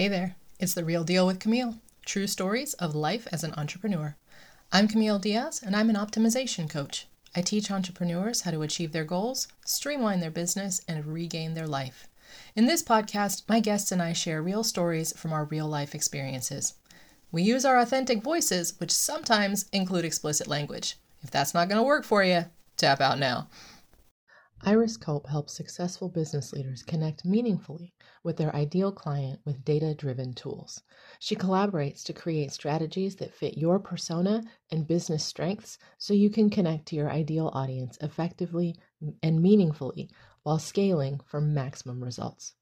Hey there, it's The Real Deal with Camille True Stories of Life as an Entrepreneur. I'm Camille Diaz, and I'm an optimization coach. I teach entrepreneurs how to achieve their goals, streamline their business, and regain their life. In this podcast, my guests and I share real stories from our real life experiences. We use our authentic voices, which sometimes include explicit language. If that's not going to work for you, tap out now. Iris Culp helps successful business leaders connect meaningfully with their ideal client with data driven tools. She collaborates to create strategies that fit your persona and business strengths so you can connect to your ideal audience effectively and meaningfully while scaling for maximum results.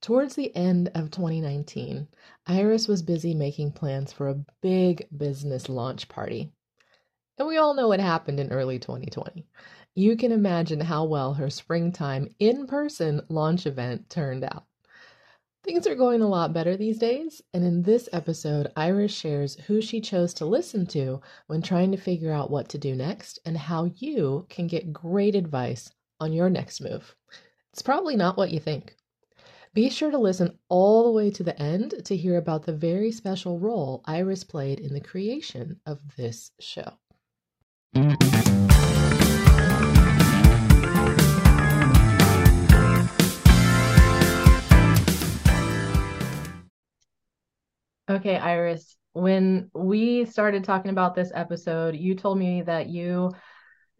Towards the end of 2019, Iris was busy making plans for a big business launch party. And we all know what happened in early 2020. You can imagine how well her springtime in person launch event turned out. Things are going a lot better these days, and in this episode, Iris shares who she chose to listen to when trying to figure out what to do next and how you can get great advice on your next move. It's probably not what you think. Be sure to listen all the way to the end to hear about the very special role Iris played in the creation of this show. Okay, Iris, when we started talking about this episode, you told me that you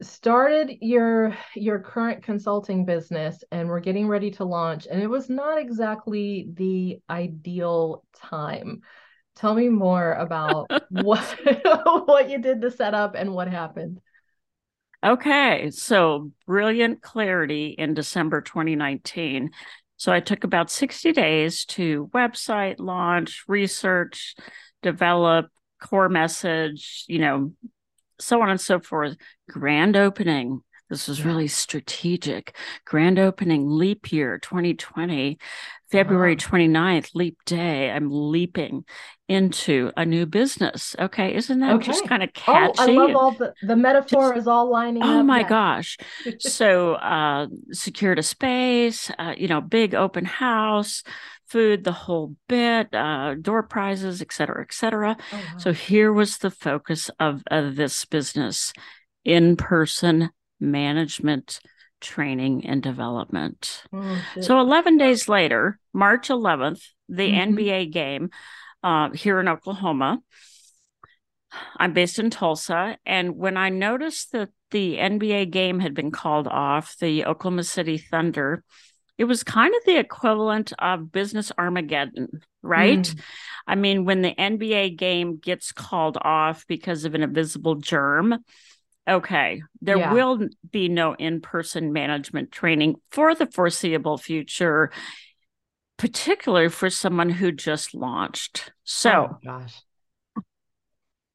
started your your current consulting business and we're getting ready to launch and it was not exactly the ideal time Tell me more about what what you did to set up and what happened. Okay, so brilliant clarity in December 2019. So I took about 60 days to website launch, research, develop core message, you know, so on and so forth. Grand opening. This was really strategic. Grand opening leap year 2020. February wow. 29th, leap day. I'm leaping into a new business. Okay. Isn't that okay. just kind of catchy? Oh, I love all the, the metaphor just, is all lining oh up. Oh my gosh. so, uh, secured a space, uh, you know, big open house, food, the whole bit, uh, door prizes, et cetera, et cetera. Oh, wow. So here was the focus of, of this business in person management training and development. Oh, so 11 days later, March 11th, the mm-hmm. NBA game uh, here in Oklahoma. I'm based in Tulsa. And when I noticed that the NBA game had been called off, the Oklahoma City Thunder, it was kind of the equivalent of business Armageddon, right? Mm. I mean, when the NBA game gets called off because of an invisible germ, okay, there yeah. will be no in person management training for the foreseeable future, particularly for someone who just launched. Oh, so, oh gosh.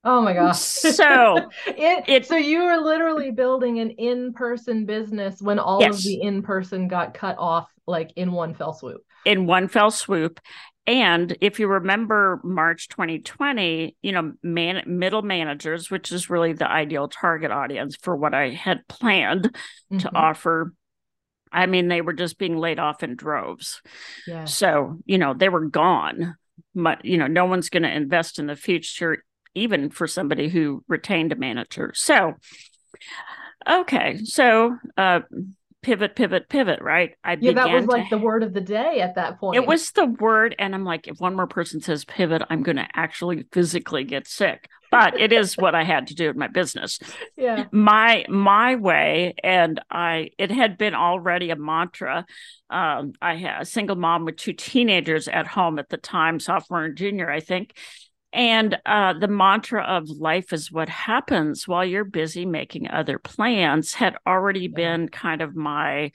Oh my gosh. So it, it so you were literally building an in-person business when all yes. of the in-person got cut off like in one fell swoop. In one fell swoop. And if you remember March 2020, you know, man, middle managers, which is really the ideal target audience for what I had planned mm-hmm. to offer. I mean, they were just being laid off in droves. Yeah. So, you know, they were gone. But, you know, no one's going to invest in the future, even for somebody who retained a manager. So, okay. So, uh, pivot, pivot, pivot, right? I yeah, that was like to, the word of the day at that point. It was the word, and I'm like, if one more person says pivot, I'm going to actually physically get sick. But it is what I had to do in my business. Yeah, my my way, and I it had been already a mantra. Um, I had a single mom with two teenagers at home at the time, sophomore and junior, I think, and uh, the mantra of life is what happens while you're busy making other plans had already been kind of my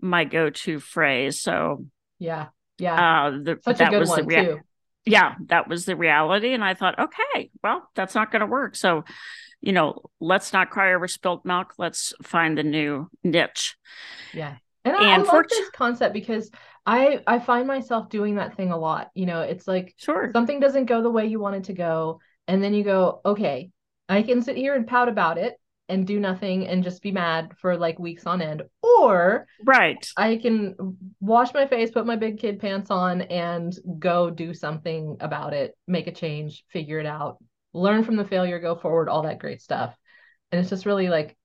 my go-to phrase. So yeah, yeah, uh, the, Such that was the rea- yeah, that was the reality. And I thought, okay, well, that's not going to work. So, you know, let's not cry over spilt milk. Let's find the new niche. Yeah, and, and I, I love this concept because I I find myself doing that thing a lot. You know, it's like sure something doesn't go the way you want it to go, and then you go, okay, I can sit here and pout about it and do nothing and just be mad for like weeks on end or right i can wash my face put my big kid pants on and go do something about it make a change figure it out learn from the failure go forward all that great stuff and it's just really like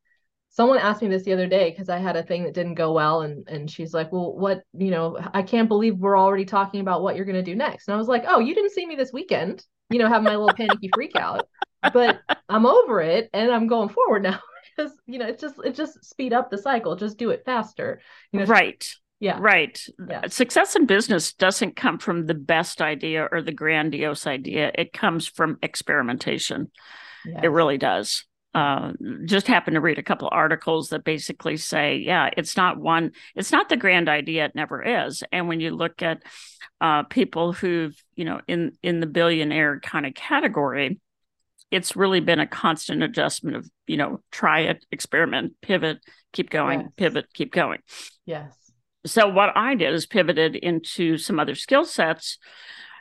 someone asked me this the other day because i had a thing that didn't go well and and she's like well what you know i can't believe we're already talking about what you're going to do next. And i was like oh you didn't see me this weekend you know have my little panicky freak out but I'm over it and I'm going forward now. Because you know it just it just speed up the cycle just do it faster you know right. Yeah. Right. Yeah. success in business doesn't come from the best idea or the grandiose idea. It comes from experimentation. Yes. it really does uh, just happened to read a couple articles that basically say, yeah, it's not one, it's not the grand idea, it never is. And when you look at uh, people who've, you know, in in the billionaire kind of category, it's really been a constant adjustment of you know try it experiment pivot keep going yes. pivot keep going yes so what i did is pivoted into some other skill sets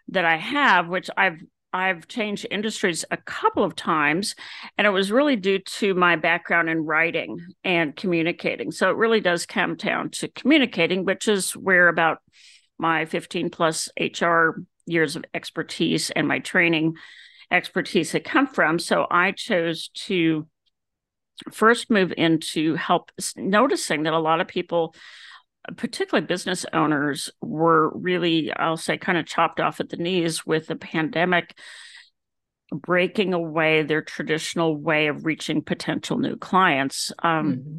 that i have which i've I've changed industries a couple of times, and it was really due to my background in writing and communicating. So it really does come down to communicating, which is where about my 15 plus HR years of expertise and my training expertise had come from. So I chose to first move into help noticing that a lot of people particularly business owners were really i'll say kind of chopped off at the knees with the pandemic breaking away their traditional way of reaching potential new clients um, mm-hmm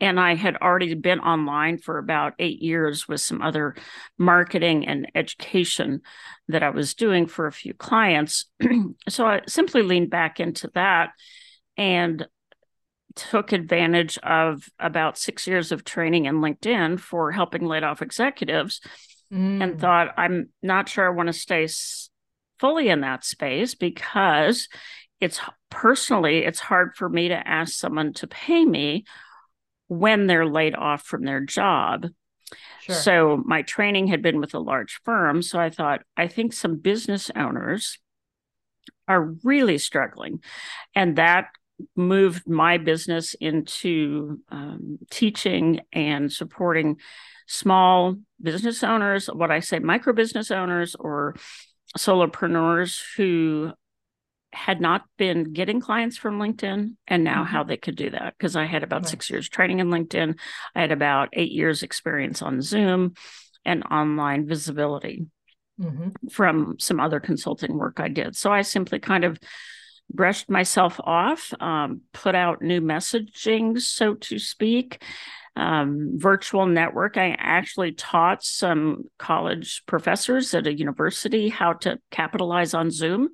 and I had already been online for about eight years with some other marketing and education that I was doing for a few clients. so I simply leaned back into that and took advantage of about six years of training in LinkedIn for helping laid off executives mm. and thought, I'm not sure I want to stay fully in that space because it's personally, it's hard for me to ask someone to pay me when they're laid off from their job. Sure. So my training had been with a large firm. So I thought, I think some business owners are really struggling. And that moved my business into um, teaching and supporting small business owners, what I say micro business owners or solopreneurs who had not been getting clients from LinkedIn and now mm-hmm. how they could do that. Because I had about right. six years training in LinkedIn, I had about eight years experience on Zoom and online visibility mm-hmm. from some other consulting work I did. So I simply kind of brushed myself off, um, put out new messaging, so to speak, um, virtual network. I actually taught some college professors at a university how to capitalize on Zoom.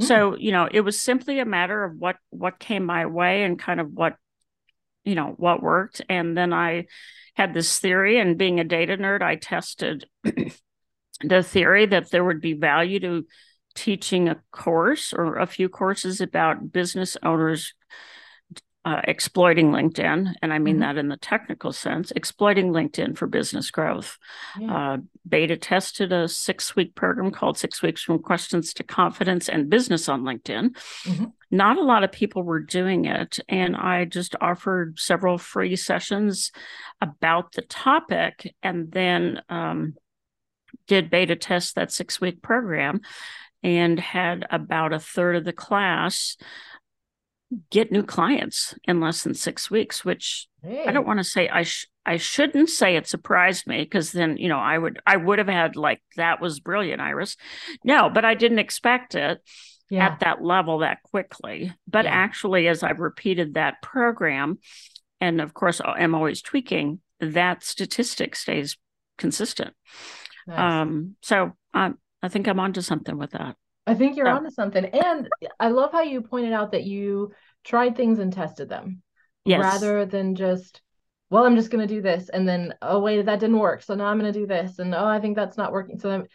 Mm. So you know, it was simply a matter of what what came my way and kind of what you know what worked. And then I had this theory, and being a data nerd, I tested the theory that there would be value to teaching a course or a few courses about business owners uh, exploiting LinkedIn, and I mean mm-hmm. that in the technical sense, exploiting LinkedIn for business growth. Yeah. Uh, beta tested a six week program called Six Weeks from Questions to Confidence and Business on LinkedIn. Mm-hmm. Not a lot of people were doing it, and I just offered several free sessions about the topic and then um, did beta test that six week program and had about a third of the class get new clients in less than six weeks, which hey. I don't want to say I sh- I shouldn't say it surprised me because then you know I would I would have had like that was brilliant, Iris. No, but I didn't expect it yeah. at that level that quickly. But yeah. actually, as I've repeated that program, and of course I'm always tweaking, that statistic stays consistent. Nice. Um, so um, I think I'm onto something with that. I think you're oh. onto something. And I love how you pointed out that you tried things and tested them yes. rather than just, well, I'm just going to do this. And then, oh, wait, that didn't work. So now I'm going to do this. And oh, I think that's not working. So then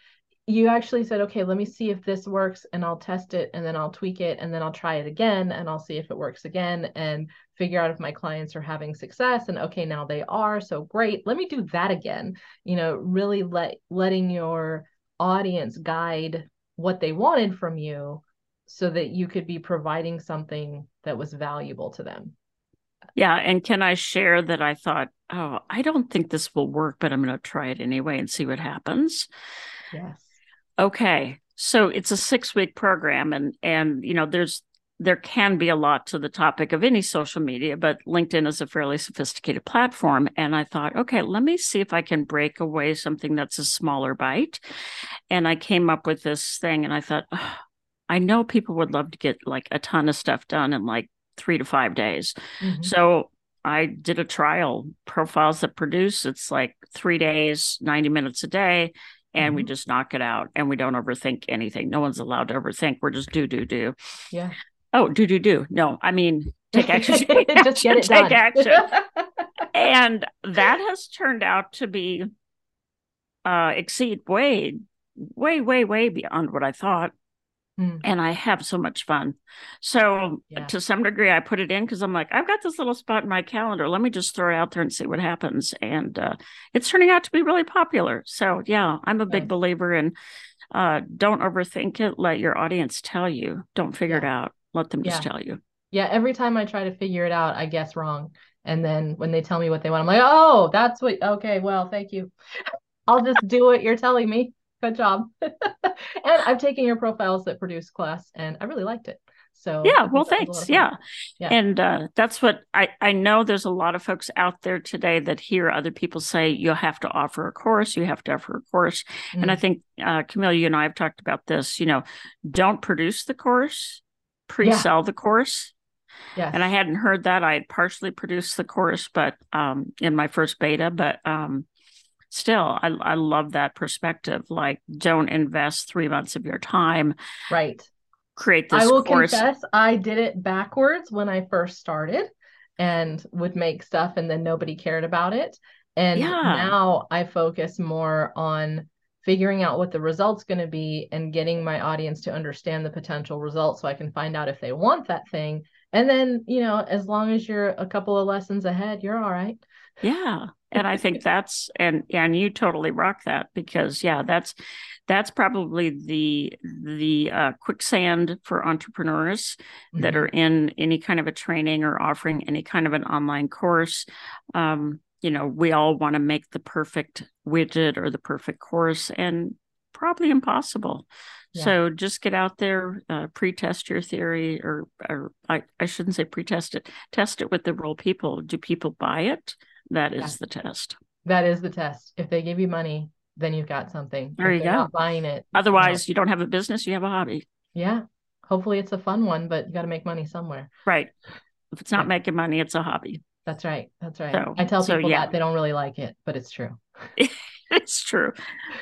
you actually said, okay, let me see if this works and I'll test it and then I'll tweak it and then I'll try it again and I'll see if it works again and figure out if my clients are having success and okay, now they are. So great. Let me do that again. You know, really let letting your audience guide what they wanted from you so that you could be providing something that was valuable to them. Yeah. And can I share that I thought, oh, I don't think this will work, but I'm going to try it anyway and see what happens. Yes. Okay. So it's a six week program and and you know there's there can be a lot to the topic of any social media, but LinkedIn is a fairly sophisticated platform. And I thought, okay, let me see if I can break away something that's a smaller bite. And I came up with this thing and I thought, oh, I know people would love to get like a ton of stuff done in like three to five days. Mm-hmm. So I did a trial profiles that produce. It's like three days, 90 minutes a day. And mm-hmm. we just knock it out and we don't overthink anything. No one's allowed to overthink. We're just do, do, do. Yeah. Oh, do, do, do. No, I mean, take action. Take action just get it take done. action. and that has turned out to be uh exceed way, way, way, way beyond what I thought. Mm. And I have so much fun. So, yeah. to some degree, I put it in because I'm like, I've got this little spot in my calendar. Let me just throw it out there and see what happens. And uh, it's turning out to be really popular. So, yeah, I'm a big believer in uh, don't overthink it. Let your audience tell you. Don't figure yeah. it out. Let them just yeah. tell you. Yeah. Every time I try to figure it out, I guess wrong. And then when they tell me what they want, I'm like, oh, that's what, okay, well, thank you. I'll just do what you're telling me good job. and I've taken your profiles that produce class and I really liked it. So yeah, well, thanks. Yeah. yeah. And uh, that's what I, I know there's a lot of folks out there today that hear other people say you have to offer a course, you have to offer a course. Mm-hmm. And I mm. think, uh, Camille, you and I have talked about this, you know, don't produce the course, pre sell yeah. the course. Yes. And I hadn't heard that. I had partially produced the course, but um, in my first beta, but um, still I, I love that perspective like don't invest three months of your time right create this i will course. confess i did it backwards when i first started and would make stuff and then nobody cared about it and yeah. now i focus more on figuring out what the result's going to be and getting my audience to understand the potential results so i can find out if they want that thing. And then you know as long as you're a couple of lessons ahead you're all right. Yeah. And i think that's and and you totally rock that because yeah that's that's probably the the uh, quicksand for entrepreneurs mm-hmm. that are in any kind of a training or offering any kind of an online course. Um, you know we all want to make the perfect widget or the perfect course and probably impossible yeah. so just get out there uh, pre-test your theory or or I, I shouldn't say pre-test it test it with the real people do people buy it that is yeah. the test. That is the test. If they give you money, then you've got something. There if you go. buying it. Otherwise, you, know. you don't have a business. You have a hobby. Yeah. Hopefully, it's a fun one, but you got to make money somewhere. Right. If it's not yeah. making money, it's a hobby. That's right. That's right. So, I tell people so, yeah. that they don't really like it, but it's true. it's true.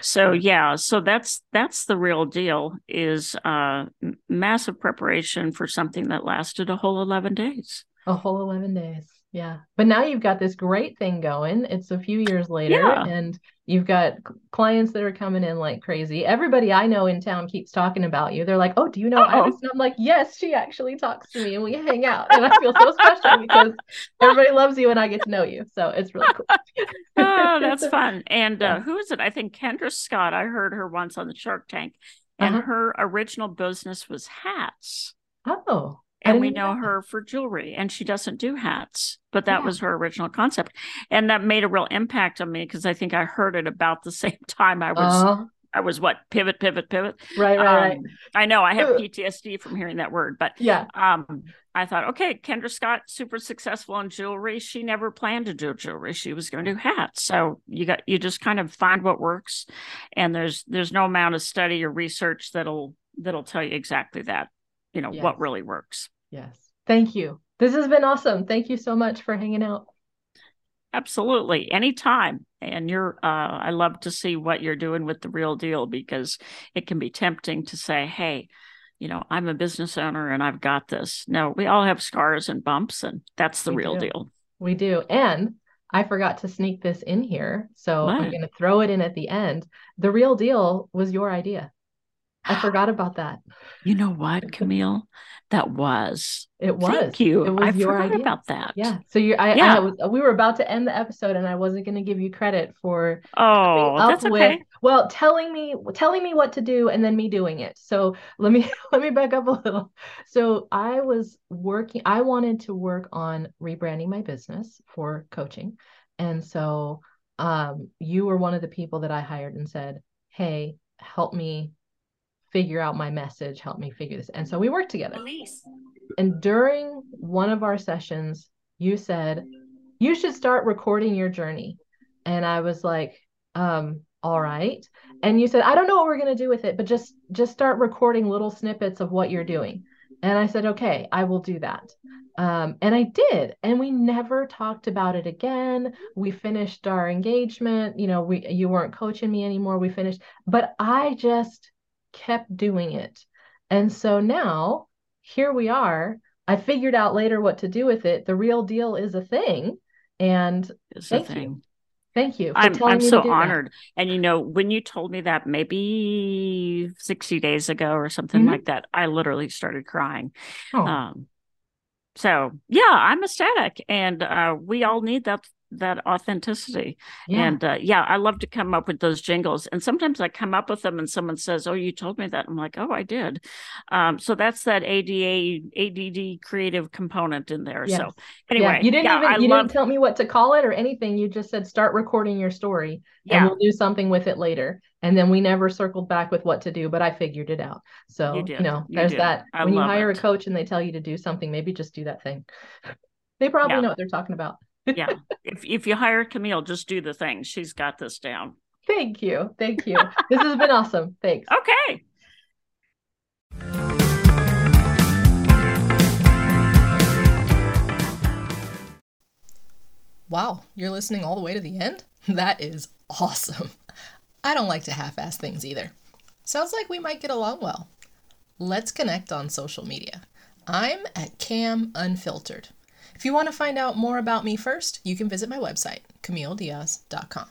So yeah, so that's that's the real deal is uh massive preparation for something that lasted a whole 11 days. A whole 11 days. Yeah. But now you've got this great thing going. It's a few years later yeah. and you've got clients that are coming in like crazy. Everybody I know in town keeps talking about you. They're like, "Oh, do you know oh Iris?" And I'm like, "Yes, she actually talks to me and we hang out." And I feel so special because everybody loves you and I get to know you. So it's really cool. oh, that's fun. And uh, who is it? I think Kendra Scott. I heard her once on the Shark Tank and uh-huh. her original business was hats. Oh and we know her for jewelry and she doesn't do hats but that yeah. was her original concept. And that made a real impact on me because i think i heard it about the same time i was uh, i was what pivot pivot pivot? Right right, um, right. i know i have ptsd from hearing that word but yeah. um i thought okay kendra scott super successful in jewelry. She never planned to do jewelry. She was going to do hats. So you got you just kind of find what works and there's there's no amount of study or research that'll that'll tell you exactly that you know what really works Yes. Thank you. This has been awesome. Thank you so much for hanging out. Absolutely. Anytime. And you're uh I love to see what you're doing with the real deal because it can be tempting to say, hey, you know, I'm a business owner and I've got this. No, we all have scars and bumps and that's the we real do. deal. We do. And I forgot to sneak this in here. So what? I'm going to throw it in at the end. The real deal was your idea. I forgot about that. You know what, Camille? That was. It was. Thank you. It was I your forgot idea. about that. Yeah. So you, I, yeah. I was, we were about to end the episode, and I wasn't going to give you credit for. Oh, that's okay. With, well, telling me telling me what to do and then me doing it. So let me let me back up a little. So I was working. I wanted to work on rebranding my business for coaching, and so um, you were one of the people that I hired and said, "Hey, help me figure out my message. Help me figure this." And so we worked together. Police. And during one of our sessions, you said, "You should start recording your journey." And I was like, um, all right and you said i don't know what we're going to do with it but just just start recording little snippets of what you're doing and i said okay i will do that um, and i did and we never talked about it again we finished our engagement you know we you weren't coaching me anymore we finished but i just kept doing it and so now here we are i figured out later what to do with it the real deal is a thing and it's thank you Thank you. I'm, I'm so honored. That. And you know, when you told me that maybe 60 days ago or something mm-hmm. like that, I literally started crying. Oh. Um, so yeah, I'm ecstatic, and uh, we all need that that authenticity. Yeah. And uh, yeah, I love to come up with those jingles. And sometimes I come up with them and someone says, Oh, you told me that. I'm like, Oh, I did. Um, so that's that ADA, ADD creative component in there. Yes. So anyway, yeah. you didn't yeah, even, you love... didn't tell me what to call it or anything. You just said, start recording your story and we'll do something with it later. And then we never circled back with what to do, but I figured it out. So, you, you know, you there's did. that. I when you hire it. a coach and they tell you to do something, maybe just do that thing. They probably know what they're talking about yeah. If if you hire Camille, just do the thing. She's got this down. Thank you. Thank you. this has been awesome. Thanks. Okay. Wow, you're listening all the way to the end? That is awesome. I don't like to half ass things either. Sounds like we might get along well. Let's connect on social media. I'm at Cam Unfiltered. If you want to find out more about me first, you can visit my website, CamilleDiaz.com.